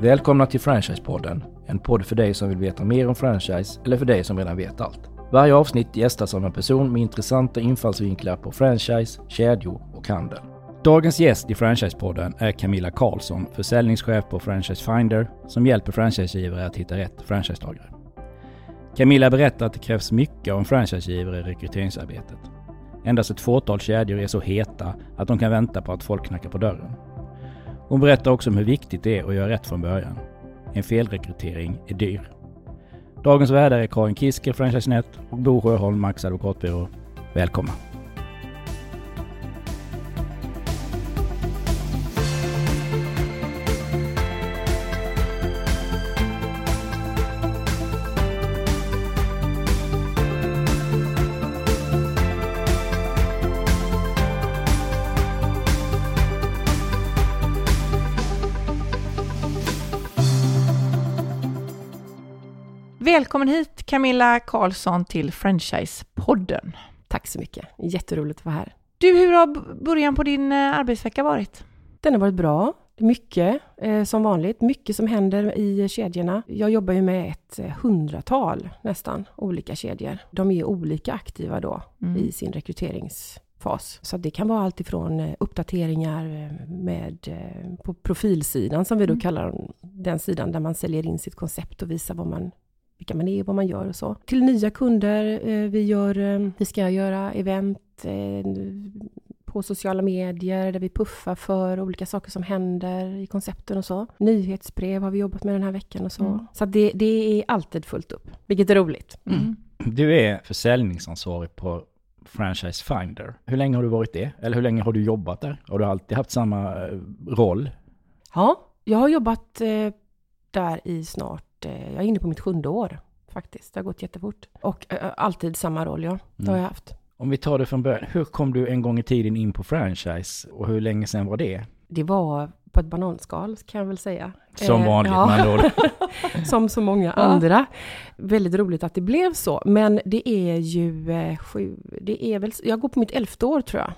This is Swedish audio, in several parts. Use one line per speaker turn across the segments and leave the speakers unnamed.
Välkomna till Franchisepodden, en podd för dig som vill veta mer om franchise eller för dig som redan vet allt. Varje avsnitt gästas av en person med intressanta infallsvinklar på franchise, kedjor och handel. Dagens gäst i Franchisepodden är Camilla Karlsson, försäljningschef på Franchise Finder, som hjälper franchisegivare att hitta rätt franchisetagare. Camilla berättar att det krävs mycket av en franchisegivare i rekryteringsarbetet. Endast ett fåtal kedjor är så heta att de kan vänta på att folk knackar på dörren. Hon berättar också om hur viktigt det är att göra rätt från början. En felrekrytering är dyr. Dagens värdar är Karin Kiskel, Franchise Net och Bo Sjöholm, Max advokatbyrå. Välkomna!
Välkommen hit Camilla Karlsson till Franchise-podden.
Tack så mycket. Jätteroligt att vara här.
Du, hur har början på din eh, arbetsvecka varit?
Den har varit bra. Mycket eh, som vanligt. Mycket som händer i kedjorna. Jag jobbar ju med ett eh, hundratal nästan olika kedjor. De är olika aktiva då mm. i sin rekryteringsfas. Så det kan vara allt ifrån eh, uppdateringar med, på profilsidan som vi då mm. kallar den sidan där man säljer in sitt koncept och visar vad man vilka man är, vad man gör och så. Till nya kunder, eh, vi, gör, eh, vi ska göra event eh, på sociala medier där vi puffar för olika saker som händer i koncepten och så. Nyhetsbrev har vi jobbat med den här veckan och så. Mm. Så det, det är alltid fullt upp, vilket är roligt.
Mm. Du är försäljningsansvarig på Franchise Finder. Hur länge har du varit det? Eller hur länge har du jobbat där? Har du alltid haft samma roll?
Ja, jag har jobbat där i snart Eh, jag är inne på mitt sjunde år faktiskt. Det har gått jättefort. Och äh, alltid samma roll, ja. Det mm. har jag haft.
Om vi tar det från början. Hur kom du en gång i tiden in på franchise och hur länge sedan var det?
Det var på ett bananskal kan jag väl säga.
Som vanligt eh, ja. med andra
Som så många andra. Väldigt roligt att det blev så. Men det är ju eh, sju, det är väl, jag går på mitt elfte år tror jag.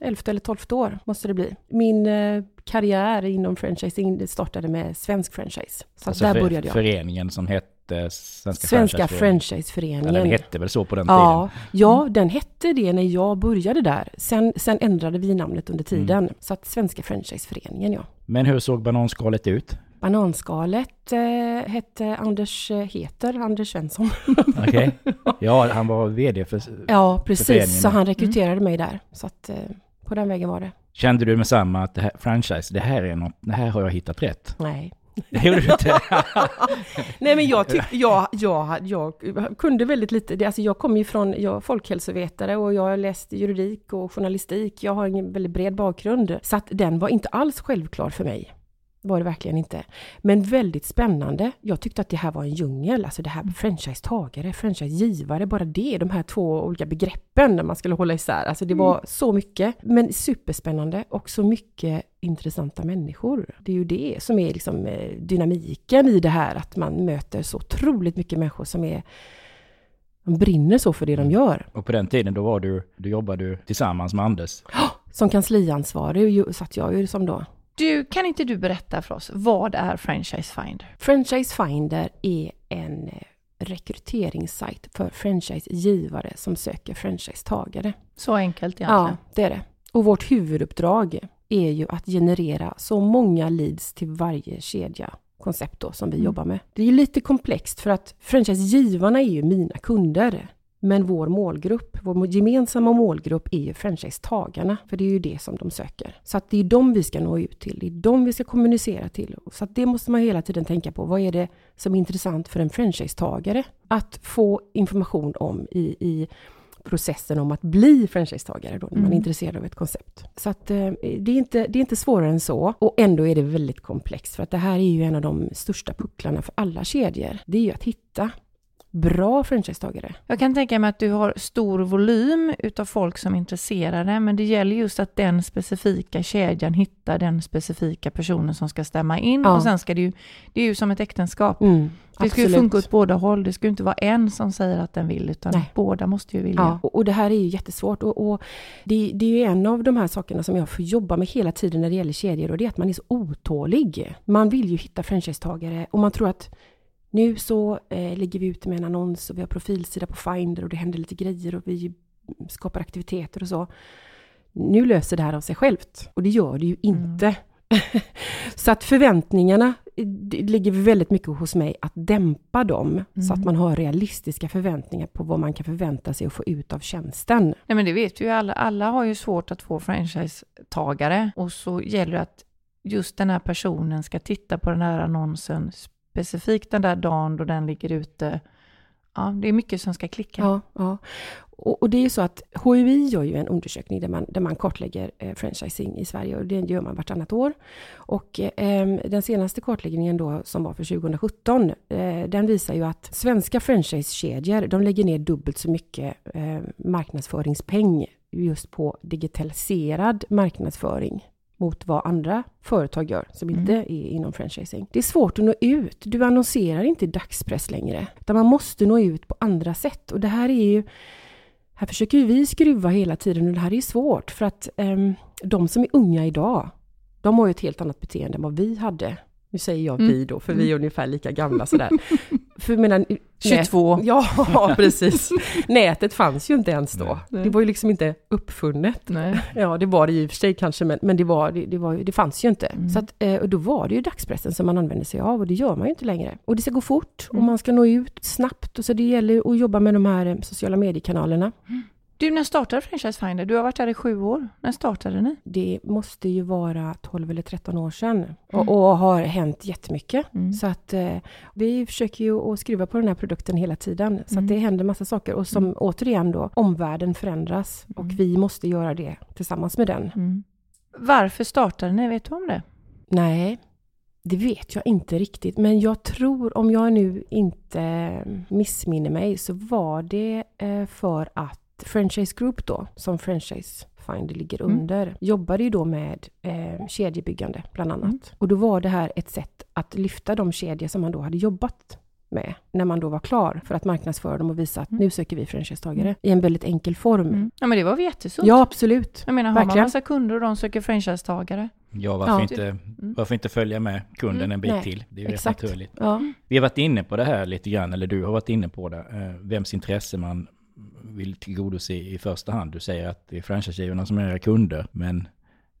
Elfte eller tolfte år måste det bli. Min eh, karriär inom franchising startade med svensk franchise. Så alltså där började jag.
Föreningen som hette
Svenska, Svenska Franchiseföreningen.
Ja, den hette väl så på den
ja,
tiden?
Ja, mm. den hette det när jag började där. Sen, sen ändrade vi namnet under tiden. Mm. Så att Svenska Franchiseföreningen, ja.
Men hur såg bananskalet ut?
Bananskalet eh, hette Anders, eh, heter Anders Svensson.
Okej. Okay. Ja, han var VD för
Ja, precis. För så han rekryterade mm. mig där. Så att eh, på den vägen var det.
Kände du med samma att det här, franchise, det här är något, det här har jag hittat rätt?
Nej.
Det gjorde du inte?
Nej men jag tyckte, jag, jag, jag kunde väldigt lite, alltså jag kommer ju från, jag är folkhälsovetare och jag har läst juridik och journalistik, jag har en väldigt bred bakgrund. Så att den var inte alls självklar för mig var det verkligen inte. Men väldigt spännande. Jag tyckte att det här var en djungel. Alltså det här med franchisetagare, franchisegivare, bara det, de här två olika begreppen när man skulle hålla isär. Alltså det var mm. så mycket. Men superspännande och så mycket intressanta människor. Det är ju det som är liksom eh, dynamiken i det här, att man möter så otroligt mycket människor som är de brinner så för det de mm. gör.
Och på den tiden då var du, då jobbade du tillsammans med Anders?
Som kansliansvarig satt jag ju som då.
Du, kan inte du berätta för oss, vad är Franchise Finder?
Franchise Finder är en eh, rekryteringssajt för franchisegivare som söker franchisetagare.
Så enkelt egentligen?
Ja, det är det. Och vårt huvuduppdrag är ju att generera så många leads till varje kedja koncept då, som vi mm. jobbar med. Det är ju lite komplext för att franchisegivarna är ju mina kunder. Men vår målgrupp, vår gemensamma målgrupp är ju franchisetagarna, för det är ju det som de söker. Så att det är dem vi ska nå ut till, det är dem vi ska kommunicera till. Så att det måste man hela tiden tänka på. Vad är det som är intressant för en franchisetagare att få information om i, i processen om att bli franchisetagare då, när man är mm. intresserad av ett koncept. Så att eh, det, är inte, det är inte svårare än så. Och ändå är det väldigt komplext, för att det här är ju en av de största pucklarna för alla kedjor. Det är ju att hitta bra franchisetagare.
Jag kan tänka mig att du har stor volym utav folk som är intresserade, men det gäller just att den specifika kedjan hittar den specifika personen som ska stämma in.
Ja.
Och sen ska det ju, det är ju som ett äktenskap.
Mm,
det ska ju funka åt båda håll. Det ska ju inte vara en som säger att den vill, utan
Nej.
båda måste ju vilja.
Ja, och, och det här är ju jättesvårt. Och, och det, det är ju en av de här sakerna som jag får jobba med hela tiden när det gäller kedjor och det är att man är så otålig. Man vill ju hitta franchisetagare och man tror att nu så eh, lägger vi ut med en annons och vi har profilsida på Finder och det händer lite grejer och vi skapar aktiviteter och så. Nu löser det här av sig självt och det gör det ju inte. så att förväntningarna det ligger väldigt mycket hos mig att dämpa dem så att
Mm.
man har realistiska förväntningar på vad man kan förvänta sig att få ut av tjänsten.
Nej men det vet vi ju alla. Alla har ju svårt att få franchisetagare och så gäller det att just den här personen ska titta på den här annonsen specifikt den där dagen då den ligger ute. Ja, det är mycket som ska klicka.
Ja, ja. Och, och det är ju så att HUI gör ju en undersökning där man, där man kartlägger eh, franchising i Sverige och det gör man vartannat år. Och eh, den senaste kartläggningen då som var för 2017, eh, den visar ju att svenska franchisekedjor, de lägger ner dubbelt så mycket eh, marknadsföringspeng just på digitaliserad marknadsföring mot vad andra företag gör som
Mm.
inte är inom franchising. Det är svårt att nå ut. Du annonserar inte i dagspress längre. Utan man måste nå ut på andra sätt. Och det här är ju... Här försöker ju vi skruva hela tiden och det här är svårt för att ehm, de som är unga idag, de har ju ett helt annat beteende än vad vi hade. Nu säger jag
Mm.
vi då, för vi är ungefär lika gamla sådär. för menar,
22.
Ja, precis. Nätet fanns ju inte ens då.
Nej.
Det var ju liksom inte uppfunnet.
Nej.
Ja, det var det ju i och för sig kanske, men, men det, var, det, det, var, det fanns ju inte.
Mm.
Så att, eh, och då var det ju dagspressen som man använde sig av och det gör man ju inte längre. Och det ska gå fort och
Mm.
man ska nå ut snabbt och så det gäller att jobba med de här eh, sociala mediekanalerna.
Du, när startade Franchise Finder? Du har varit här i sju år. När startade ni?
Det måste ju vara 12 eller 13 år sedan
Mm.
och, och har hänt jättemycket.
Mm.
Så att eh, vi försöker ju att skruva på den här produkten hela tiden. Så
Mm.
att det händer massa saker och som
Mm.
återigen då, omvärlden förändras och
Mm.
vi måste göra det tillsammans med den.
Mm. Varför startade ni? Vet du om det?
Nej, det vet jag inte riktigt. Men jag tror, om jag nu inte missminner mig, så var det eh, för att Franchise Group då, som Franchise Finder ligger
Mm.
under, jobbade ju då med eh, kedjebyggande bland annat.
Mm.
Och då var det här ett sätt att lyfta de kedjor som man då hade jobbat med när man då var klar för att marknadsföra dem och visa att
Mm.
nu söker vi franchisetagare i en väldigt enkel form.
Mm. Ja, men det var väl jättesunt.
Ja, absolut.
Jag menar, har man
verkligen.
massa kunder och de söker franchisetagare?
Ja, varför,
Ja.
Inte, varför inte följa med kunden
Mm,
en bit
nej,
till? Det är ju rätt
exakt.
naturligt.
Ja.
Vi har varit inne på det här lite grann, eller du har varit inne på det. eh, Vems intresse man vill tillgodose i första hand. Du säger att det är franchisegivarna som är era kunder, men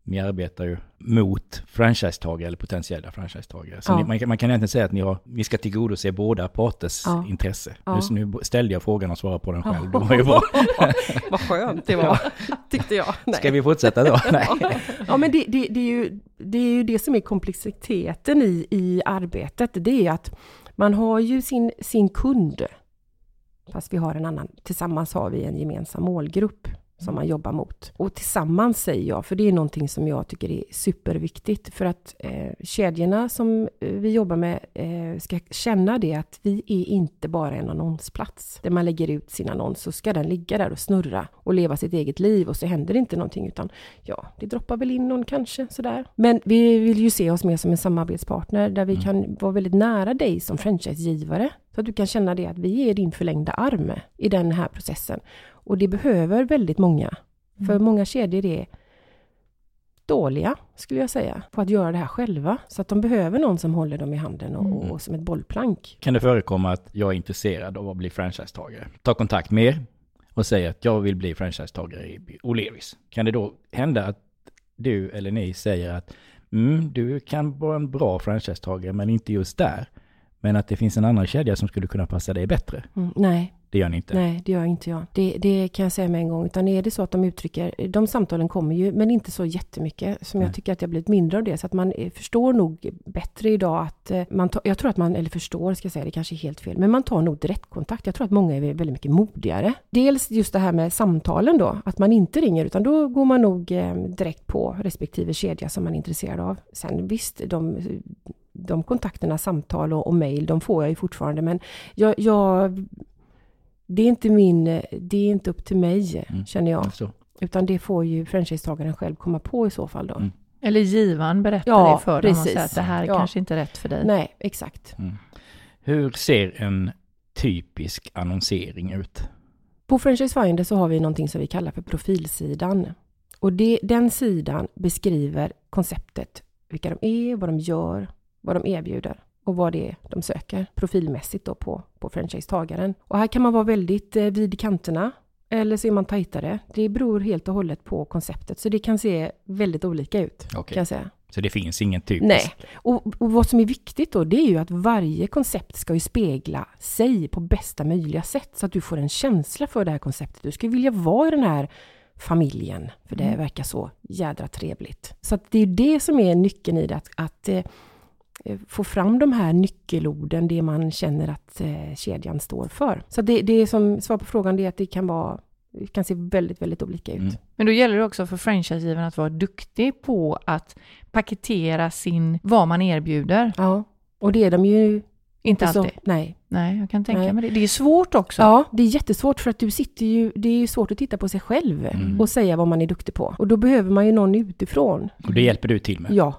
ni arbetar ju mot franchisetagare eller potentiella franchisetagare. Så
Ja.
ni, man, kan- man kan egentligen säga att ni, har, ni ska tillgodose båda parters
Ja.
intresse.
Ja.
Nu, nu ställde jag frågan och svarade på den själv. Det var ju bra.
Vad skönt det var, tyckte jag. Nej.
Ska vi fortsätta då? Nej.
Ja, men det, det, det, är ju, det är ju det som är komplexiteten i, i arbetet. Det är att man har ju sin, sin kund, fast vi har en annan. Tillsammans har vi en gemensam målgrupp som man jobbar mot. Och tillsammans säger jag, för det är någonting som jag tycker är superviktigt. För att eh, kedjorna som eh, vi jobbar med eh, ska känna det att vi är inte bara en annonsplats. Där man lägger ut sin annons så ska den ligga där och snurra och leva sitt eget liv och så händer det inte någonting utan ja, det droppar väl in någon kanske sådär. Men vi vill ju se oss mer som en samarbetspartner där vi
Mm.
kan vara väldigt nära dig som franchisegivare. Så att du kan känna det att vi är din förlängda arm i den här processen. Och det behöver väldigt många. För
Mm.
många kedjor är dåliga, skulle jag säga, på att göra det här själva. Så att de behöver någon som håller dem i handen och,
Mm.
och som ett bollplank.
Kan det förekomma att jag är intresserad av att bli franchisetagare? Ta kontakt med er och säger att jag vill bli franchisetagare i O'Learys. Kan det då hända att du eller ni säger att mm, du kan vara en bra franchisetagare men inte just där. Men att det finns en annan kedja som skulle kunna passa dig bättre.
Mm, nej,
Det gör ni inte.
nej, det gör inte jag. Det, det kan jag säga med en gång. Utan är det så att de uttrycker, de samtalen kommer ju, men inte så jättemycket. Som
Nej.
jag tycker att har blivit mindre av det. Så att man eh, förstår nog bättre idag att eh, man tar, jag tror att man, eller förstår ska jag säga, det kanske är helt fel. Men man tar nog direktkontakt. Jag tror att många är väldigt mycket modigare. Dels just det här med samtalen då, att man inte ringer utan då går man nog eh, direkt på respektive kedja som man är intresserad av. Sen visst, de de kontakterna, samtal och, och mejl, de får jag ju fortfarande. Men jag, jag Det är inte min, det är inte upp till mig,
Mm.
känner jag.
Jag.
Utan det får ju franchisetagaren själv komma på i så fall då.
Mm.
Eller givaren berättar
Ja,
det för dem och
precis.
säger att det här är
Ja.
kanske inte är rätt för dig.
Nej, exakt.
Hur ser en typisk annonsering ut?
På Franchise Finder så har vi någonting som vi kallar för profilsidan. Och det, den sidan beskriver konceptet, vilka de är, vad de gör, vad de erbjuder och vad det är de söker profilmässigt då på, på franchisetagaren. Och här kan man vara väldigt eh, vid kanterna eller så är man tajtare. Det beror helt och hållet på konceptet, så det kan se väldigt olika ut
Okej.
kan jag säga.
Så det finns ingen typisk?
Nej. Och, och vad som är viktigt då, det är ju att varje koncept ska ju spegla sig på bästa möjliga sätt, så att du får en känsla för det här konceptet. Du ska vilja vara i den här familjen, för det
Mm.
verkar så jädra trevligt. Så att det är det som är nyckeln i det, att, att eh, få fram de här nyckelorden, det man känner att eh, kedjan står för. Så det, det är som svar på frågan, det är att det kan vara det kan se väldigt, väldigt olika ut.
Mm.
Men då gäller det också för franchisegivaren att vara duktig på att paketera sin, vad man erbjuder.
Ja, och det är de ju
Inte
så,
alltid.
nej,
Nej, jag kan tänka
Nej.
mig det. Det är svårt också.
Ja, det är jättesvårt för att du sitter ju, det är ju svårt att titta på sig själv
Mm.
och säga vad man är duktig på. Och då behöver man ju någon utifrån.
Och det hjälper du till med?
Ja,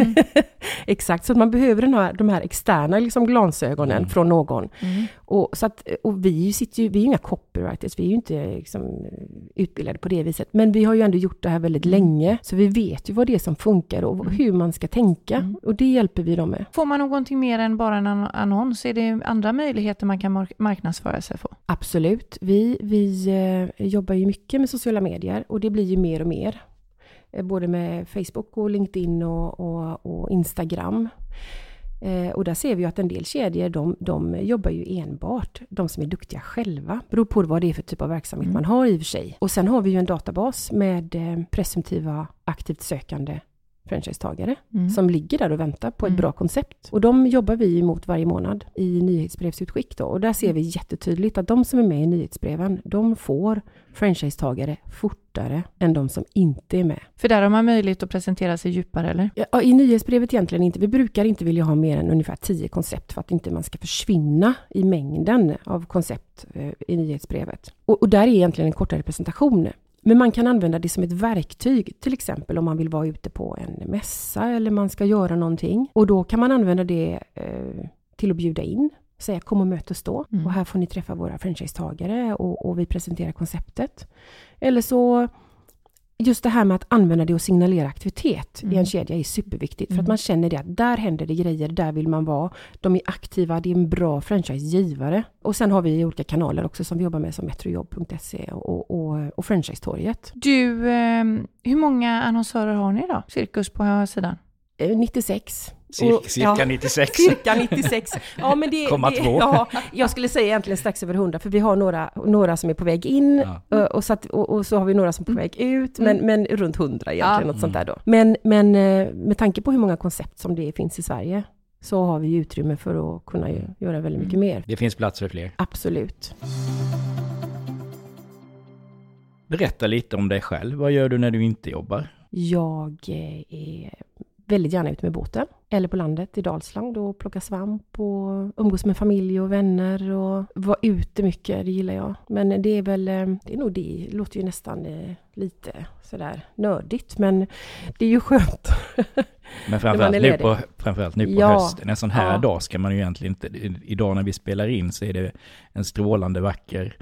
Mm.
exakt. Så att man behöver den här, de här externa liksom glasögonen
Mm.
från någon.
Mm.
Och, så att, och vi sitter ju, vi är ju inga copywriters, vi är ju inte liksom, utbildade på det viset. Men vi har ju ändå gjort det här väldigt
Mm.
länge. Så vi vet ju vad det är som funkar och
Mm.
hur man ska tänka.
Mm.
Och det hjälper vi dem med.
Får man någonting mer än bara en ann- annons? Är det andra möjligheter man kan mark- marknadsföra sig på?
Absolut. Vi, vi eh, jobbar ju mycket med sociala medier och det blir ju mer och mer. Eh, både med Facebook och LinkedIn och, och, och Instagram. Eh, och där ser vi ju att en del kedjor, de, de jobbar ju enbart, de som är duktiga själva. Beror på vad det är för typ av verksamhet
Mm.
man har i och för sig. Och sen har vi ju en databas med presumtiva aktivt sökande franchisetagare
Mm.
som ligger där och väntar på ett
Mm.
bra koncept. Och de jobbar vi emot varje månad i nyhetsbrevsutskick då. Och där ser vi jättetydligt att de som är med i nyhetsbreven, de får franchisetagare fortare än de som inte är med.
För där har man möjlighet att presentera sig djupare, eller?
Ja, I nyhetsbrevet egentligen inte. Vi brukar inte vilja ha mer än ungefär 10 koncept för att inte man ska försvinna i mängden av koncept eh, i nyhetsbrevet. Och, och där är egentligen en kortare presentation. Men man kan använda det som ett verktyg, till exempel om man vill vara ute på en mässa eller man ska göra någonting. Och då kan man använda det eh, till att bjuda in, säga kom och möt oss då.
Mm.
Och här får ni träffa våra franchisetagare och, och vi presenterar konceptet. Eller så Just det här med att använda det och signalera aktivitet i
Mm.
en kedja är superviktigt. För att
Mm.
man känner det att där händer det grejer, där vill man vara. De är aktiva, det är en bra franchisegivare. Och sen har vi olika kanaler också som vi jobbar med som metrojobb.se och, och, och franchisetorget.
Du, eh, hur många annonsörer har ni då? Cirkus på sidan?
Eh, 96.
Cirka
ja.
96.
Cirka 96. Ja, men det,
Komma
det,
två.
Ja, jag skulle säga egentligen strax över 100, för vi har några, några som är på väg in
Ja.
och, och, så att, och, och så har vi några som är på
Mm.
väg ut, men, men runt 100 egentligen,
Ja.
något sånt där då. Men, men eh, med tanke på hur många koncept som det finns i Sverige, så har vi utrymme för att kunna göra väldigt mycket mer.
Det finns plats för fler.
Absolut.
Berätta lite om dig själv. Vad gör du när du inte jobbar?
Jag eh, är väldigt gärna ute med båten, eller på landet i Dalsland och plocka svamp och umgås med familj och vänner och vara ute mycket, det gillar jag. Men det är väl, eh, det är nog det, det låter ju nästan eh, lite sådär nördigt, men det är ju skönt.
Men framförallt nu, på, framförallt nu på
Ja.
hösten. En sån här
Ja.
dag ska man ju egentligen inte... Idag när vi spelar in så är det en strålande vacker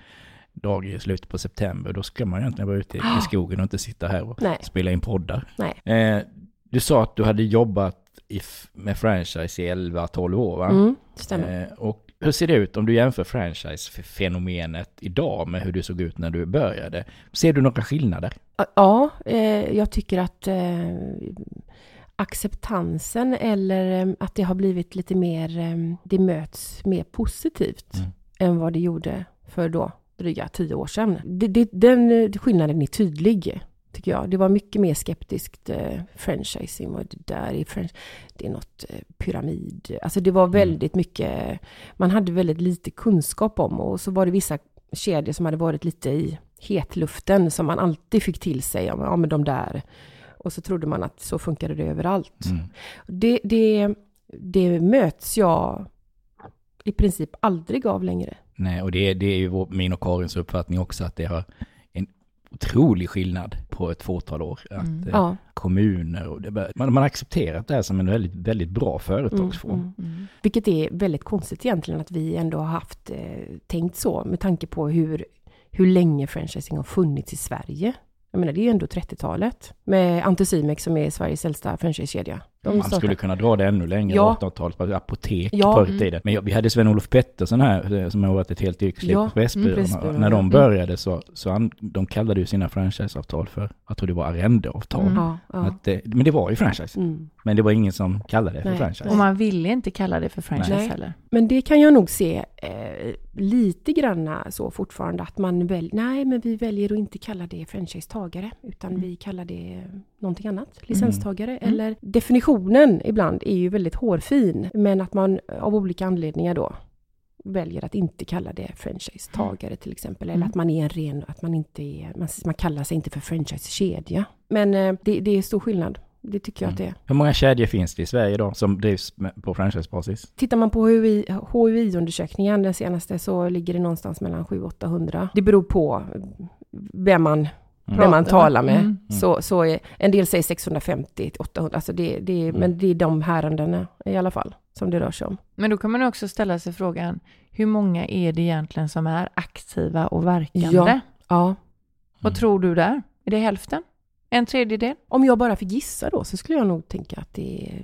dag i slutet på september. Då ska man egentligen vara ute i i skogen och inte sitta här och
Nej,
spela in poddar.
nej.
Eh, du sa att du hade jobbat i, med franchise i 11-12 år va?
Mm, stämmer.
Eh, och hur ser det ut om du jämför franchise-fenomenet idag med hur det såg ut när du började? Ser du några skillnader?
Ja, eh, jag tycker att eh, acceptansen eller att det har blivit lite mer, det möts mer positivt
Mm.
än vad det gjorde för då dryga tio år sedan. Det, det, den skillnaden är tydlig, tycker jag. Det var mycket mer skeptiskt eh, franchising och det där är, fran- det är något eh, pyramid. Alltså det var väldigt mycket, man hade väldigt lite kunskap om och så var det vissa kedjor som hade varit lite i hetluften som man alltid fick till sig. Ja, men- ja men de där. Och så trodde man att så funkade det överallt.
Mm.
Det, det, det möts jag i princip aldrig av längre.
Nej, och det, det är ju vår, min och Karins uppfattning också att det har otrolig skillnad på ett fåtal år. Att
Mm.
eh,
Ja.
kommuner och det, bör- man, man har accepterat det här som en väldigt, väldigt bra företagsform.
Mm, mm.
Mm.
Vilket är väldigt konstigt egentligen att vi ändå har haft eh, tänkt så med tanke på hur, hur länge franchising har funnits i Sverige. Jag menar det är ju ändå 30-talet med Anticimex som är Sveriges äldsta franchisekedja. De
Man
startade-
skulle kunna dra det ännu längre,
Ja.
1800-talet, på apotek
Ja.
förr i
Mm.
tiden. Men jag, vi hade Sven-Olof Pettersson här, eh, som har varit ett helt yrkesliv
Ja,
på Pressbyrån.
mm,
När de började så, så an, de kallade ju sina franchiseavtal för, jag tror det var arrendeavtal.
Mm.
Ja, ja.
Att, eh, men det var ju franchise.
Mm.
Men det var ingen som kallade det för
Nej.
franchise.
Och man ville inte kalla det för franchise
Nej.
heller.
Men det kan jag nog se eh, lite granna så fortfarande att man väljer, nej men vi väljer att inte kalla det franchisetagare utan
Mm.
vi kallar det någonting annat, licenstagare.
Mm.
Eller definitionen ibland är ju väldigt hårfin men att man av olika anledningar då väljer att inte kalla det franchisetagare till exempel. Eller
Mm.
att man är en ren, att man inte är, man, man kallar sig inte för franchisekedja. Men eh, det, det är stor skillnad. Det tycker jag att det är.
Hur många kedjor finns det i Sverige idag som drivs på franchisebasis?
Tittar man på HUI, HUI-undersökningen, den senaste, så ligger det någonstans mellan 700-800. Det beror på vem man,
Mm.
vem man talar med.
Mm.
Så, så är, en del säger 650-800, alltså det, det,
Mm.
men det är de härendena i alla fall som det rör sig om.
Men då kan man också ställa sig frågan, hur många är det egentligen som är aktiva och verkande?
Ja. Ja.
Vad tror du där? Är det hälften? En tredjedel?
Om jag bara fick gissa då så skulle jag nog tänka att det är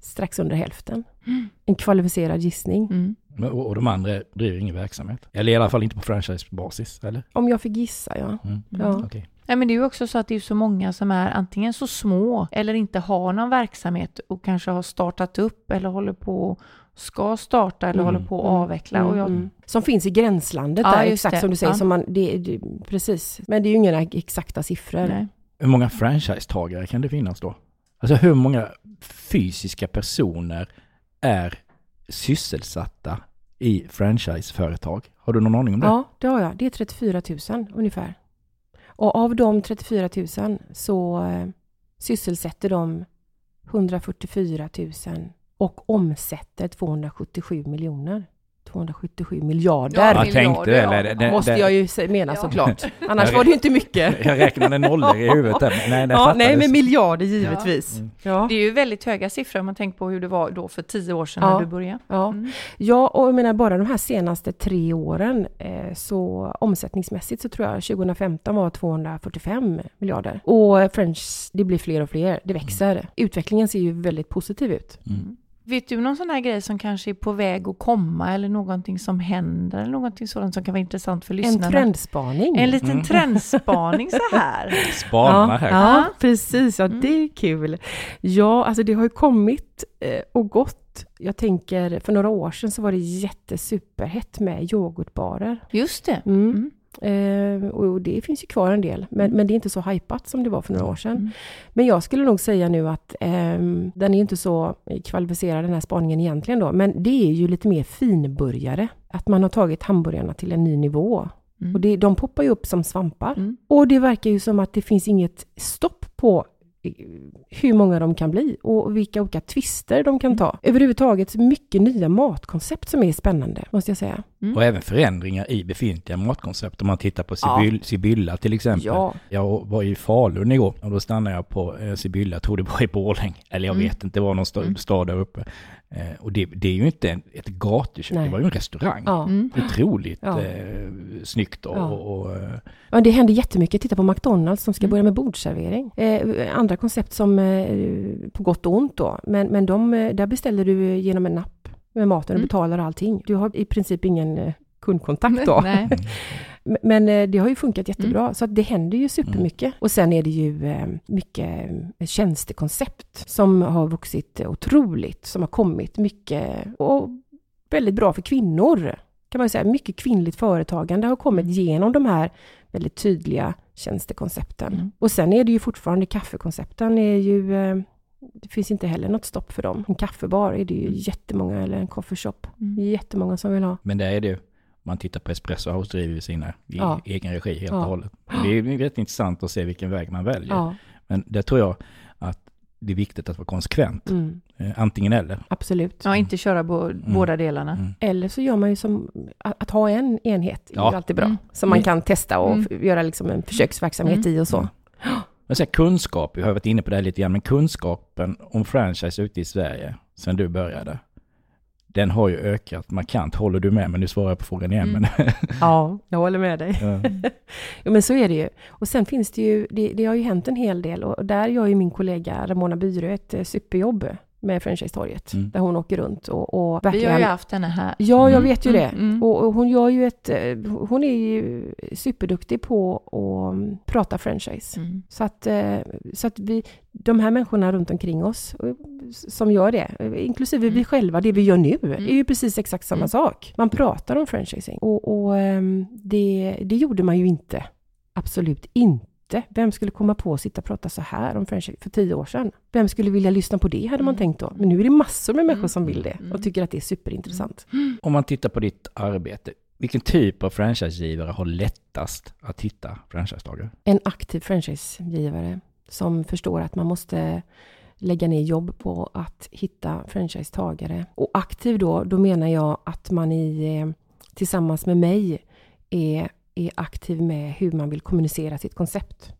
strax under hälften.
Mm.
En kvalificerad gissning.
Mm.
Men- Och, och de andra driver ingen verksamhet? Eller i alla fall inte på franchisebasis, eller?
Om jag fick gissa, ja.
Mm.
Ja.
Okej.
Nej, men det är ju också så att det är så många som är antingen så små eller inte har någon verksamhet och kanske har startat upp eller håller på ska starta eller
Mm.
håller på att
Mm.
avveckla. Och jag,
Mm. Som finns i gränslandet
Ja,
där, exakt
det.
som du säger.
Ja.
Som man, det, det, precis. Men det är ju inga exakta siffror.
nej.
Hur många franchisetagare kan det finnas då? Alltså hur många fysiska personer är sysselsatta i franchiseföretag? Har du någon aning om det?
Ja, det har jag. Det är 34 000 ungefär. Och av de 34 000 så eh, sysselsätter de 144 000 och omsätter 277 miljoner. 277 miljarder.
Ja,
Jag tänkte det.
ja.
eller det,
måste
det,
jag ju mena
Ja.
såklart. Annars var det ju inte mycket.
Jag räknade nollor i huvudet där. Nej, det
Ja, nej, men miljarder givetvis.
Mm.
Ja.
Det är ju väldigt höga siffror om man tänker på hur det var då för tio år sedan
Ja.
när du började.
Ja.
Mm.
Ja, och jag menar bara de här senaste tre åren eh, så omsättningsmässigt så tror jag 2015 var 245 miljarder. Och French, det blir fler och fler, det växer. Utvecklingen ser ju väldigt positiv ut.
Mm.
Vet du någon sån här grej som kanske är på väg att komma eller någonting som händer eller någonting sådant som kan vara intressant för
En
lyssnarna?
trendspaning.
En liten
Mm.
trendspaning så här.
Spana
ja,
här.
ja, precis. Ja,
Mm.
det är kul. Ja, alltså det har ju kommit eh, och gått. Jag tänker, för några år sedan så var det jättesuperhett med yoghurtbarer.
Just det.
Mm.
Mm.
Eh, och det finns ju kvar en del, men, men det är inte så hypat som det var för några år sedan.
Mm.
Men jag skulle nog säga nu att ehm, den är inte så kvalificerad den här spaningen egentligen då, men det är ju lite mer finburgare. Att man har tagit hamburgarna till en ny nivå.
Mm.
Och det, de poppar ju upp som svampar.
Mm.
Och det verkar ju som att det finns inget stopp på eh, hur många de kan bli och vilka olika twister de kan ta. Överhuvudtaget mycket nya matkoncept som är spännande, måste jag säga.
Och även förändringar i befintliga matkoncept. Om man tittar på
Ja.
Sibyl, Sibylla till exempel.
Ja,
Jag var i Falun igår och då stannade jag på eh, Sibylla, jag tror det var i Borlänge. Eller jag
Mm.
vet inte, det var någon stad,
Mm.
stad där uppe. Eh, och det, det är ju inte en, ett gatukök,
Nej.
det var ju en restaurang.
ja.
Mm.
Otroligt
Ja.
eh, snyggt och,
Ja.
och, och eh,
Ja, det händer jättemycket. Titta på McDonalds som ska
Mm.
börja med bordservering. Eh, andra koncept som eh, på gott och ont då. Men, men de, där beställer du genom en app med maten och
Mm.
betalar allting. Du har i princip ingen eh, kundkontakt då.
Nej.
Men eh, det har ju funkat jättebra. Så att det händer ju supermycket. Och sen är det ju eh, mycket eh, tjänstekoncept som har vuxit otroligt. Som har kommit mycket och väldigt bra för kvinnor. Kan man ju säga. Mycket kvinnligt företagande har kommit genom de här väldigt tydliga tjänstekoncepten.
Mm.
Och sen är det ju fortfarande kaffekoncepten är ju det finns inte heller något stopp för dem. En kaffebar är det ju jättemånga, eller en coffeeshop.
Mm.
Jättemånga som vill ha.
Men det är det ju. Man tittar på Espresso House driver sina i
Ja.
egen regi helt
Ja.
och hållet. Det är rätt intressant att se vilken väg man väljer.
Ja.
Men det tror jag att det är viktigt att vara konsekvent.
Mm.
Eh, Antingen eller.
Absolut.
Ja, inte köra bo, båda delarna.
Mm.
Eller så gör man ju som, att, att ha en enhet är
Ja.
ju alltid bra.
Mm.
Som man
Mm.
kan testa och
Mm.
f- göra liksom en försöksverksamhet i och så.
Mm. Men så här, kunskap, vi har varit inne på det här lite grann, men kunskapen om franchise ute i Sverige sen du började, den har ju ökat markant. Håller du med? Men nu svarar jag på frågan igen.
Mm.
Men,
Ja, jag håller med dig.
ja.
Ja, men så är det ju. Och sen finns det ju, det, det har ju hänt en hel del och där gör ju min kollega Ramona Byrö ett eh, superjobb med Franchise-torget.
Mm.
Där hon åker runt och, och
Vi
verkligen...
har ju haft henne här.
Ja, jag
Mm.
vet ju
Mm,
det.
mm.
Och, och hon gör ju ett... eh, Hon är ju superduktig på att mm, prata franchise.
Mm.
Så att, eh, så att vi, de här människorna runt omkring oss eh, som gör det, inklusive vi själva, det vi gör nu,
Mm.
är ju precis exakt samma
Mm.
sak. Man pratar om franchising och, och ehm, det, det gjorde man ju inte. Absolut inte. Vem skulle komma på att sitta och prata så här om franchise för tio år sedan? Vem skulle vilja lyssna på det, hade man
Mm.
tänkt då. Men nu är det massor med människor
Mm.
som vill det
Mm.
och tycker att det är superintressant.
Om man tittar på ditt arbete, vilken typ av franchisegivare har lättast att hitta franchisetagare?
En aktiv franchisegivare som förstår att man måste lägga ner jobb på att hitta franchisetagare. Och aktiv då, då menar jag att man i, eh, tillsammans med mig är, är aktiv med hur man vill kommunicera sitt koncept.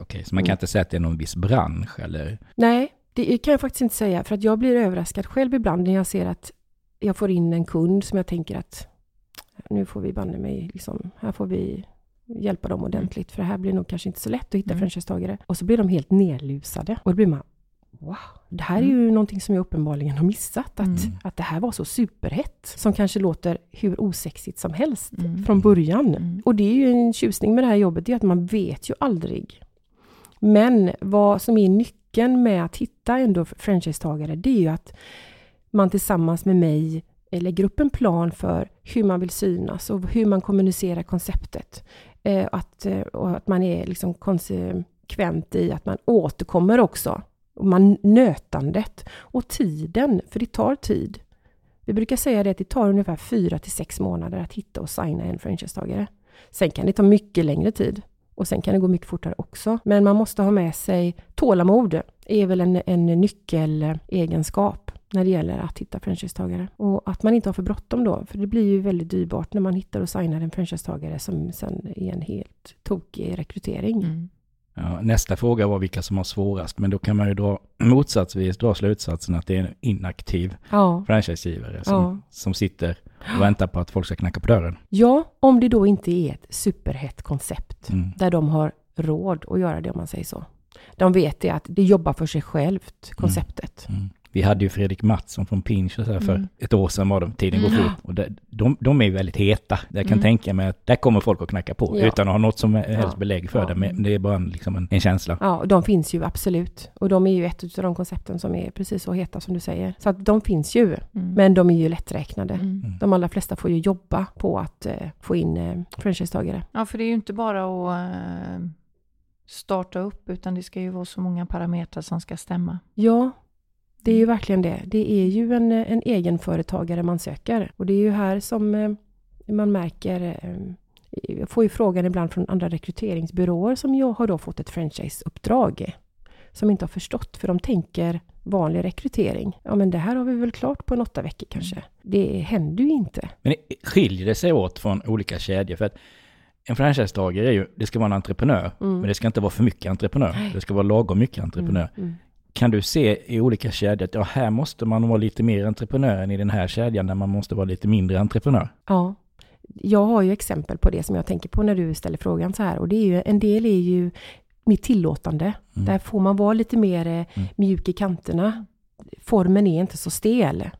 Okej, så man kan
Mm.
inte säga att det är någon viss bransch eller?
Nej, det kan jag faktiskt inte säga för att jag blir överraskad själv ibland när jag ser att jag får in en kund som jag tänker att nu får vi banne mig, liksom, här får vi hjälpa dem ordentligt för det här blir nog kanske inte så lätt att hitta
Mm.
franchisetagare. Och så blir de helt nedlusade och då blir man Wow, det här är ju någonting som jag uppenbarligen har missat. Att,
Mm.
att det här var så superhett. Som kanske låter hur osexigt som helst
Mm.
från början.
Mm.
Och det är ju en tjusning med det här jobbet, det är att man vet ju aldrig. Men vad som är nyckeln med att hitta ändå franchisetagare, det är ju att man tillsammans med mig lägger upp en plan för hur man vill synas och hur man kommunicerar konceptet. Eh, att, eh, och att man är liksom konsekvent i att man återkommer också. Och man, nötandet och tiden, för det tar tid. Vi brukar säga det att det tar ungefär fyra till sex månader att hitta och signa en franchisetagare. Sen kan det ta mycket längre tid och sen kan det gå mycket fortare också. Men man måste ha med sig tålamod, är väl en, en nyckelegenskap när det gäller att hitta franchisetagare. Och att man inte har för bråttom då, för det blir ju väldigt dyrbart när man hittar och signar en franchisetagare som sen är en helt tokig rekrytering.
Mm.
Ja, nästa fråga var vilka som har svårast, men då kan man ju dra motsatsvis dra slutsatsen att det är en inaktiv
Ja.
franchisegivare som,
Ja.
som sitter och väntar på att folk ska knacka på dörren.
ja, om det då inte är ett superhett koncept
Mm.
där de har råd att göra det om man säger så. De vet det att det jobbar för sig självt, konceptet.
Mm. Vi hade ju Fredrik Mattsson från Pinch och så här för
Mm.
ett år sedan var det, tiden går fort. Och det, de, de är ju väldigt heta. Jag kan
Mm.
tänka mig att där kommer folk att knacka på
Ja.
utan att ha något som helst
Ja.
belägg för
Ja.
det. Men det är bara en, liksom en, en känsla.
Ja, och de finns ju absolut. Och de är ju ett av de koncepten som är precis så heta som du säger. Så att de finns ju,
Mm.
men de är ju lätträknade.
Mm.
Mm.
De allra flesta får ju jobba på att eh, få in eh, franchisetagare.
Ja, för det är ju inte bara att eh, starta upp, utan det ska ju vara så många parametrar som ska stämma.
Ja, det är ju verkligen det. Det är ju en, en egenföretagare man söker. Och det är ju här som eh, man märker eh, jag får ju frågan ibland från andra rekryteringsbyråer som jag har då fått ett franchiseuppdrag som inte har förstått, för de tänker vanlig rekrytering. Ja, men det här har vi väl klart på en åtta veckor kanske. Det händer ju inte.
Men skiljer det sig åt från olika kedjor? För att en franchisetagare är ju, det ska vara en entreprenör,
Mm.
men det ska inte vara för mycket entreprenör.
Nej.
Det ska vara lagom mycket entreprenör.
Mm, mm.
Kan du se i olika kedjor att ja, här måste man vara lite mer entreprenör än i den här kedjan där man måste vara lite mindre entreprenör?
Ja. Jag har ju exempel på det som jag tänker på när du ställer frågan så här. Och det är ju, en del är ju mitt tillåtande.
Mm.
Där får man vara lite mer eh, mjuk i kanterna. Formen är inte så stel.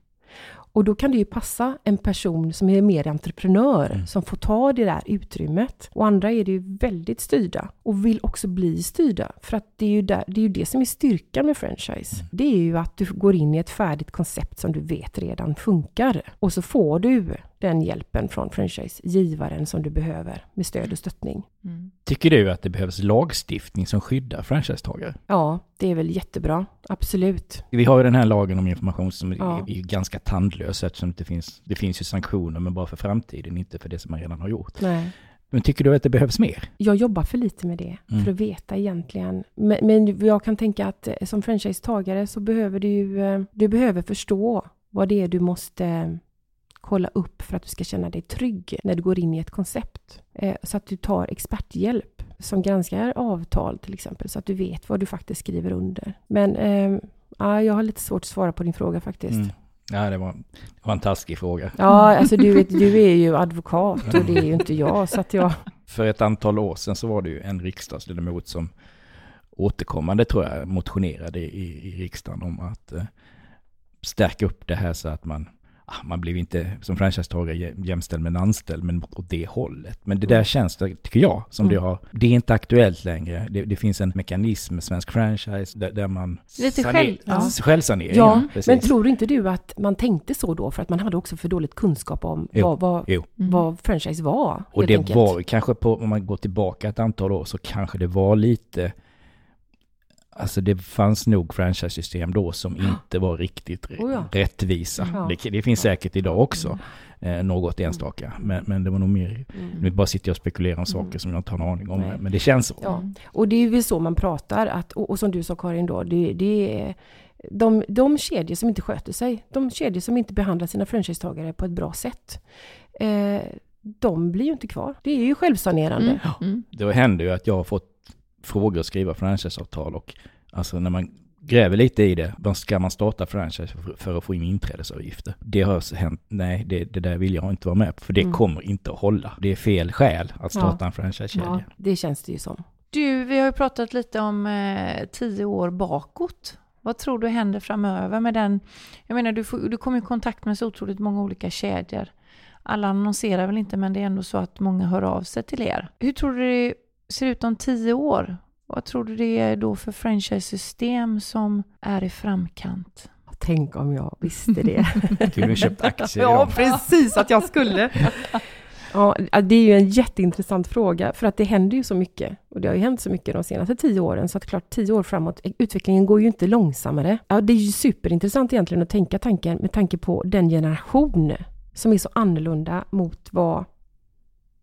Och då kan det ju passa en person som är mer entreprenör,
Mm.
som får ta det där utrymmet. Och andra är det ju väldigt styrda och vill också bli styrda. För att det är ju, där, det, är ju det som är styrkan med franchise.
Mm.
Det är ju att du går in i ett färdigt koncept som du vet redan funkar. Och så får du den hjälpen från franchisegivaren som du behöver med stöd och stöttning.
Mm.
Tycker du att det behövs lagstiftning som skyddar franchisetagare?
Ja, det är väl jättebra. Absolut.
Vi har ju den här lagen om information som
Ja.
är, ganska tandlös eftersom det finns, det finns ju sanktioner men bara för framtiden, inte för det som man redan har gjort.
Nej.
Men tycker du att det behövs mer?
Jag jobbar för lite med det,
Mm.
för att veta egentligen. Men, men jag kan tänka att eh, som franchisetagare så behöver du ju, eh, du behöver förstå vad det är du måste kolla upp för att du ska känna dig trygg när du går in i ett koncept. Eh, Så att du tar experthjälp som granskar avtal till exempel, så att du vet vad du faktiskt skriver under. Men eh, ja, jag har lite svårt att svara på din fråga faktiskt.
Mm. Ja, det var, det var en taskig fråga.
Ja, alltså du, vet, du är ju advokat och det är ju inte jag, så att jag...
För ett antal år sedan så var det ju en riksdagsledamot som återkommande tror jag motionerade i, i riksdagen om att eh, stärka upp det här så att man, man blev inte som franchisetagare jä- jämställd med en anställd, men åt det hållet. Men det där känns, det, tycker jag, som
Mm.
det har, det är inte aktuellt längre. Det, det finns en mekanism med svensk franchise där, där man...
Lite
saner-
själv- ja.
alltså självsanering.
Ja,
precis.
men tror inte du att man tänkte så då för att man hade också för dåligt kunskap om
Jo,
vad, vad,
jo.
Mm.
vad franchise var?
Och det
enkelt?
var kanske på, om man går tillbaka ett antal år, så kanske det var lite, alltså det fanns nog franchise-system då som inte var riktigt
Oh ja.
rättvisa.
Ja.
Det, det finns säkert idag också, eh, något enstaka, men, men det var nog mer,
Mm.
nu bara sitter jag och spekulerar om saker
Mm.
som jag inte har en aning om,
Nej.
men det känns så.
Ja. Och det är väl så man pratar, att, och, och som du sa Karin då, det, det är de, de kedjor som inte sköter sig, de kedjor som inte behandlar sina franchisetagare på ett bra sätt, eh, de blir ju inte kvar. Det är ju självsanerande.
Mm. Mm.
Det händer ju att jag har fått frågor att skriva franchiseavtal och alltså när man gräver lite i det, vad ska man starta franchise för, att få in inträdesavgifter? Det har hänt, nej det, det där vill jag inte vara med på, för det
Mm.
kommer inte att hålla. Det är fel skäl att starta en franchisekedja.
Ja, det känns det ju som.
Du, vi har ju pratat lite om eh, tio år bakåt. Vad tror du händer framöver med den? Jag menar, du, får, du kommer i kontakt med så otroligt många olika kedjor. Alla annonserar väl inte, men det är ändå så att många hör av sig till er. Hur tror du ser ut om tio år? Vad tror du det är då för franchise-system som är i framkant?
Tänk om jag visste det.
Du köpt aktier
ja, precis att jag skulle. Ja, det är ju en jätteintressant fråga, för att det händer ju så mycket. Och det har ju hänt så mycket de senaste tio åren, så att klart tio år framåt, utvecklingen går ju inte långsammare. Ja, det är ju superintressant egentligen att tänka tanken med tanke på den generation som är så annorlunda mot vad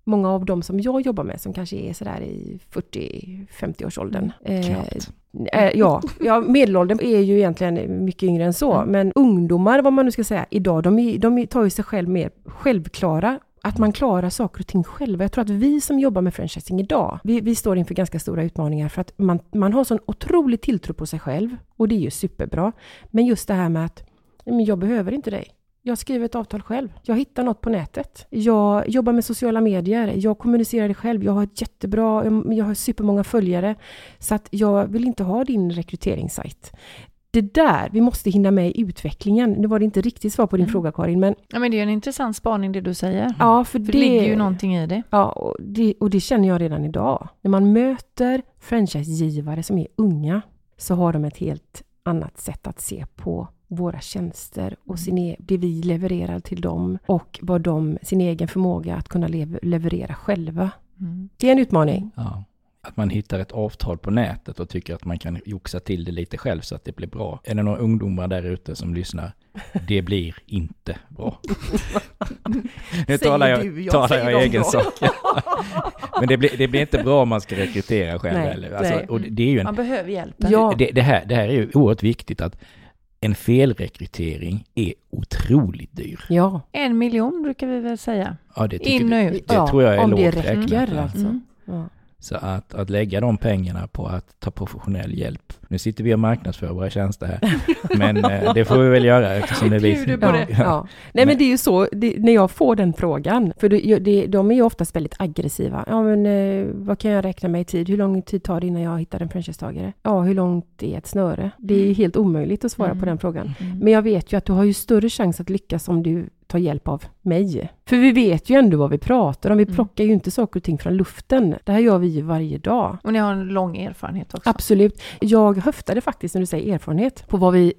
många av dem som jag jobbar med, som kanske är sådär i 40-50-årsåldern. Eh,
Knappt.
Eh, ja, ja, medelåldern är ju egentligen mycket yngre än så.
Mm.
Men ungdomar, vad man nu ska säga, idag, de, de tar ju sig själv mer självklara. Att man klarar saker och ting själva. Jag tror att vi som jobbar med franchising idag, vi, vi står inför ganska stora utmaningar för att man, man har sån otrolig tilltro på sig själv. Och det är ju superbra. Men just det här med att, men jag behöver inte dig. Jag skriver ett avtal själv. Jag hittar något på nätet. Jag jobbar med sociala medier. Jag kommunicerar det själv. Jag har ett jättebra, jag har supermånga följare. Så att jag vill inte ha din rekryteringssajt. Det där, vi måste hinna med i utvecklingen. Nu var det inte riktigt svar på din
Mm.
fråga Karin, men
Ja, men det är en intressant spaning det du säger.
ja, för,
För det ligger ju någonting i det.
Ja, och det, och det känner jag redan idag. När man möter franchisegivare som är unga så har de ett helt annat sätt att se på våra tjänster och sin e- det vi levererar till dem och vad de, sin egen förmåga att kunna lev, leverera själva.
Mm.
Det är en utmaning.
Ja. Att man hittar ett avtal på nätet och tycker att man kan joxa till det lite själv så att det blir bra. Är det några ungdomar där ute som lyssnar? Det blir inte bra. nu talar jag, talar jag i egen sak. Men det blir, det blir inte bra om man ska rekrytera själv
Nej,
heller. Alltså,
nej.
och det, är ju en,
Man behöver hjälpen.
Ja.
det, det, här, det här är ju oerhört viktigt att en felrekrytering är otroligt dyr.
Ja,
En miljon brukar vi väl säga.
Ja, det, tycker
In och ut.
det
Ja,
tror jag är
om det
lågt räknat.
alltså.
Mm.
ja.
Så att, att lägga de pengarna på att ta professionell hjälp. Nu sitter vi och marknadsför våra tjänster här. Men eh, det får vi väl göra eftersom det är
på
Ja,
det.
ja. Nej men det är ju så, det, när jag får den frågan, för det, det, de är ju oftast väldigt aggressiva. Ja men eh, vad kan jag räkna med i tid? Hur lång tid tar det innan jag hittar en franchisetagare? Ja, hur långt är ett snöre? Det är ju helt omöjligt att svara
Mm.
på den frågan.
Mm.
Men jag vet ju att du har ju större chans att lyckas om du tar hjälp av mig. För vi vet ju ändå vad vi pratar om. Vi
Mm.
plockar ju inte saker och ting från luften. Det här gör vi ju varje dag.
Och ni har en lång erfarenhet också.
Absolut. Jag höftade faktiskt när du säger erfarenhet på vad vi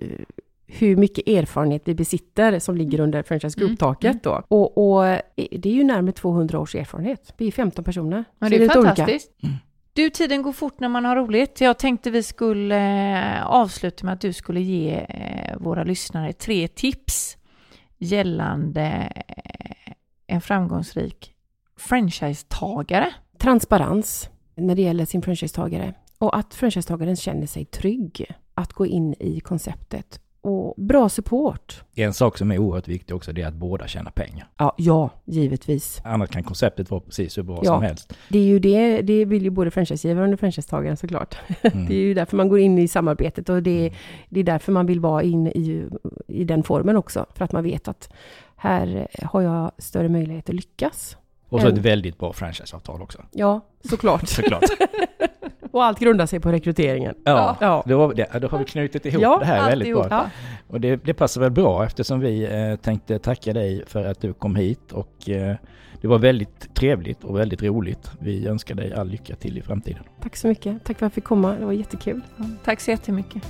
hur mycket erfarenhet vi besitter som ligger under franchise
Mm,
group-taket då. Och, och eh, det är ju närmare 200 års erfarenhet. Vi är 15 personer.
Ja, det är
olika.
fantastiskt.
Mm.
Du, tiden går fort när man har roligt. Jag tänkte vi skulle eh, avsluta med att du skulle ge eh, våra lyssnare tre tips gällande eh, en framgångsrik franchisetagare?
Transparens när det gäller sin franchisetagare och att franchisetagaren känner sig trygg att gå in i konceptet och bra support.
En sak som är oerhört viktig också det är att båda tjänar pengar.
Ja, ja givetvis.
Annars kan konceptet vara precis hur bra ja, som helst.
Det är ju det, det vill ju både franchisegivaren och franchisetagaren såklart. Mm. det är ju därför man går in i samarbetet och det, mm. det är därför man vill vara inne i, i den formen också. För att man vet att här har jag större möjlighet att lyckas.
Och så ett väldigt bra franchiseavtal också.
Ja, såklart. såklart. Och allt grundar sig på rekryteringen.
Ja, ja. Då, då har vi knutit ihop ja, det här väldigt bra. Ja. Och det, det, passar väl bra eftersom vi eh, tänkte tacka dig för att du kom hit och eh, det var väldigt trevligt och väldigt roligt. Vi önskar dig all lycka till i framtiden.
Tack så mycket. Tack för att jag fick komma. Det var jättekul.
tack så jättemycket.